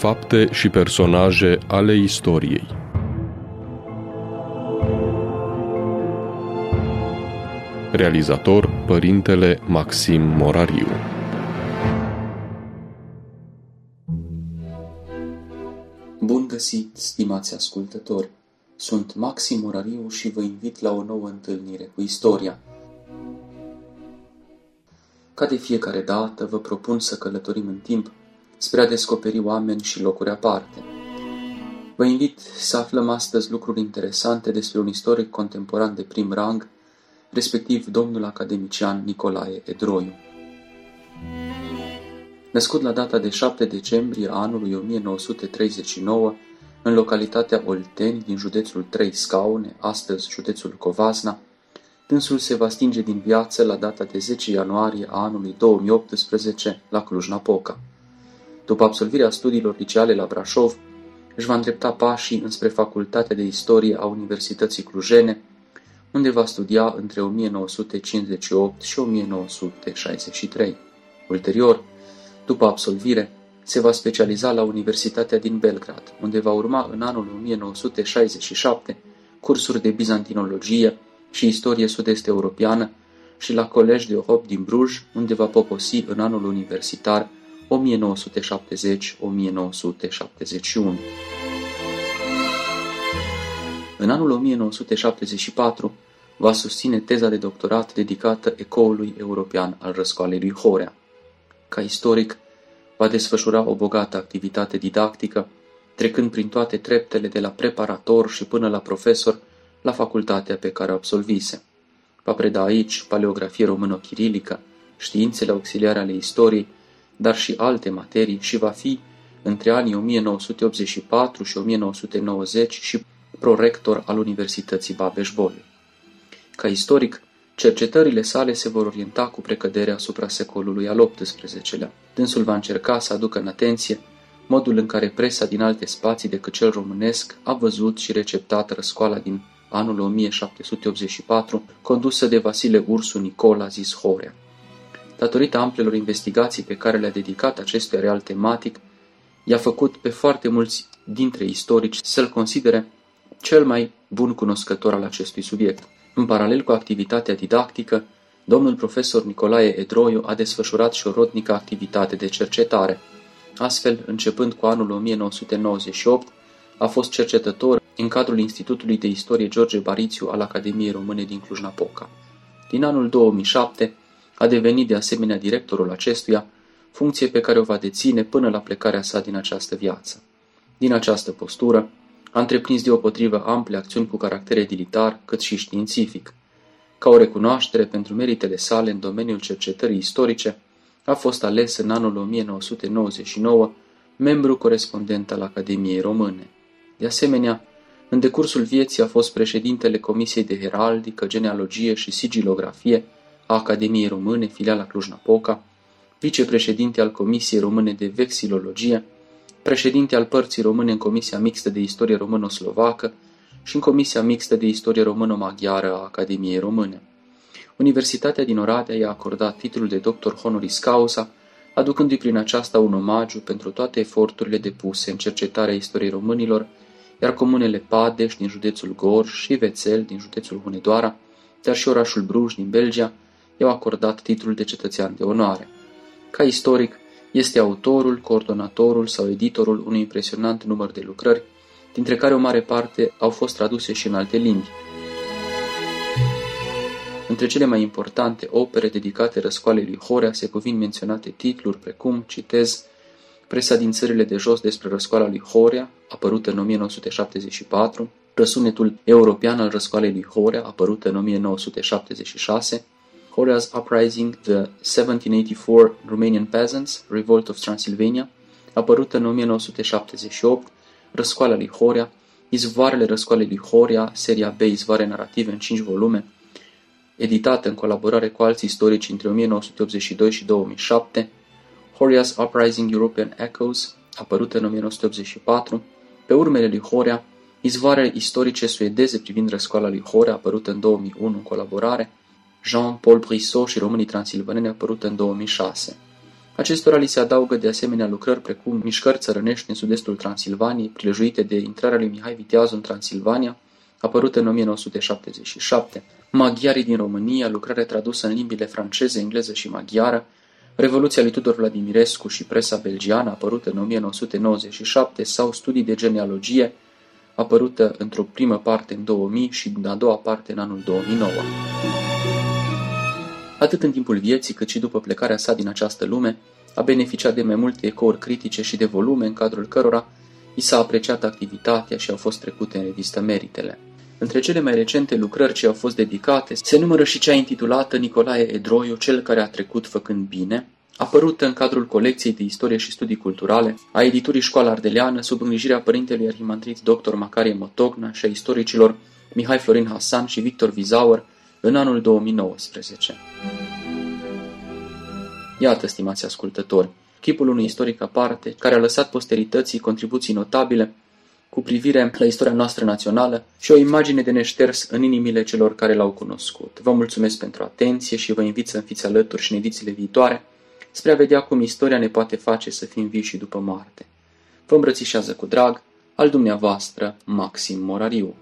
Fapte și personaje ale istoriei Realizator Părintele Maxim Morariu Bun găsit, stimați ascultători! Sunt Maxim Morariu și vă invit la o nouă întâlnire cu istoria. Ca de fiecare dată, vă propun să călătorim în timp spre a descoperi oameni și locuri aparte. Vă invit să aflăm astăzi lucruri interesante despre un istoric contemporan de prim rang, respectiv domnul academician Nicolae Edroiu. Născut la data de 7 decembrie a anului 1939, în localitatea Olteni din județul Trei Scaune, astăzi județul Covasna, dânsul se va stinge din viață la data de 10 ianuarie a anului 2018 la Cluj-Napoca. După absolvirea studiilor liceale la Brașov, își va îndrepta pașii înspre Facultatea de Istorie a Universității Clujene, unde va studia între 1958 și 1963. Ulterior, după absolvire, se va specializa la Universitatea din Belgrad, unde va urma în anul 1967 cursuri de bizantinologie și istorie sud-est europeană și la Collège de Europe din Bruges, unde va poposi în anul universitar 1970-1971. În anul 1974 va susține teza de doctorat dedicată ecoului european al răscoalei lui Horea. Ca istoric, va desfășura o bogată activitate didactică, trecând prin toate treptele de la preparator și până la profesor la facultatea pe care o absolvise. Va preda aici paleografie română-chirilică, științele auxiliare ale istoriei, dar și alte materii și va fi, între anii 1984 și 1990, și prorector al Universității Babeș-Bolyai. Ca istoric, cercetările sale se vor orienta cu precădere asupra secolului al XVIII-lea. Dânsul va încerca să aducă în atenție modul în care presa din alte spații decât cel românesc a văzut și receptat răscoala din anul 1784, condusă de Vasile Ursu Nicola zis Horea. Datorită amplelor investigații pe care le-a dedicat acestui areal tematic, i-a făcut pe foarte mulți dintre istorici să-l considere cel mai bun cunoscător al acestui subiect. În paralel cu activitatea didactică, domnul profesor Nicolae Edroiu a desfășurat și o rodnică activitate de cercetare. Astfel, începând cu anul 1998, a fost cercetător în cadrul Institutului de Istorie George Barițiu al Academiei Române din Cluj-Napoca. Din anul 2007 a devenit de asemenea directorul acestuia, funcție pe care o va deține până la plecarea sa din această viață. Din această postură, a întreprins deopotrivă ample acțiuni cu caracter edilitar, cât și științific. Ca o recunoaștere pentru meritele sale în domeniul cercetării istorice, a fost ales în anul 1999 membru corespondent al Academiei Române. De asemenea, în decursul vieții a fost președintele Comisiei de Heraldică, Genealogie și Sigilografie a Academiei Române, filiala Cluj-Napoca, vicepreședinte al Comisiei Române de Vexilologie, președinte al părții române în Comisia Mixtă de Istorie Româno-Slovacă și în Comisia Mixtă de Istorie Româno-Maghiară a Academiei Române. Universitatea din Oradea i-a acordat titlul de doctor honoris causa, aducându-i prin aceasta un omagiu pentru toate eforturile depuse în cercetarea istoriei românilor, iar comunele Padeș din județul Gorj și Vețel din județul Hunedoara, dar și orașul Bruj din Belgia, i-au acordat titlul de cetățean de onoare. Ca istoric, este autorul, coordonatorul sau editorul unui impresionant număr de lucrări, dintre care o mare parte au fost traduse și în alte limbi. Între cele mai importante opere dedicate răscoalei lui Horea se cuvin menționate titluri precum, citez, Presa din țările de jos despre răscoala lui Horea, apărută în 1974, Răsunetul european al răscoalei lui Horea, apărută în 1976, Horea's Uprising, The 1784 Romanian Peasants, Revolt of Transylvania, apărută în 1978, Răscoala lui Horea, Izvoarele răscoalei lui Horea, seria B Izvoare narrative în 5 volume, editată în colaborare cu alți istorici între 1982 și 2007, Horia's Uprising European Echoes, apărută în 1984, pe urmele lui Horea, Izvoarele istorice suedeze privind răscoala lui Horea, apărută în 2001 în colaborare, Jean-Paul Brissot și românii transilvaneni apărută în 2006. Acestora li se adaugă de asemenea lucrări precum Mișcări țărănești în sud-estul Transilvaniei, prilejuite de intrarea lui Mihai Viteazu în Transilvania, apărută în 1977, Maghiarii din România, lucrare tradusă în limbile franceză, engleză și maghiară, Revoluția lui Tudor Vladimirescu și presa belgiană, apărută în 1997, sau Studii de genealogie, apărută într-o primă parte în 2000 și în a doua parte în anul 2009. Atât în timpul vieții cât și după plecarea sa din această lume, a beneficiat de mai multe ecouri critice și de volume în cadrul cărora i s-a apreciat activitatea și au fost trecute în revistă meritele. Între cele mai recente lucrări ce au fost dedicate se numără și cea intitulată Nicolae Edroiu, cel care a trecut făcând bine, apărută în cadrul colecției de istorie și studii culturale a editurii Școala Ardeleană sub îngrijirea părintelui arhimandrit dr. Macarie Motogna și a istoricilor Mihai Florin Hasan și Victor Vizauer în anul 2019. Iată, stimați ascultători, chipul unui istoric aparte, care a lăsat posterității contribuții notabile cu privire la istoria noastră națională și o imagine de neșters în inimile celor care l-au cunoscut. Vă mulțumesc pentru atenție și vă invit să fiți alături și în edițiile viitoare spre a vedea cum istoria ne poate face să fim vii și după moarte. Vă îmbrățișează cu drag al dumneavoastră Maxim Morariu.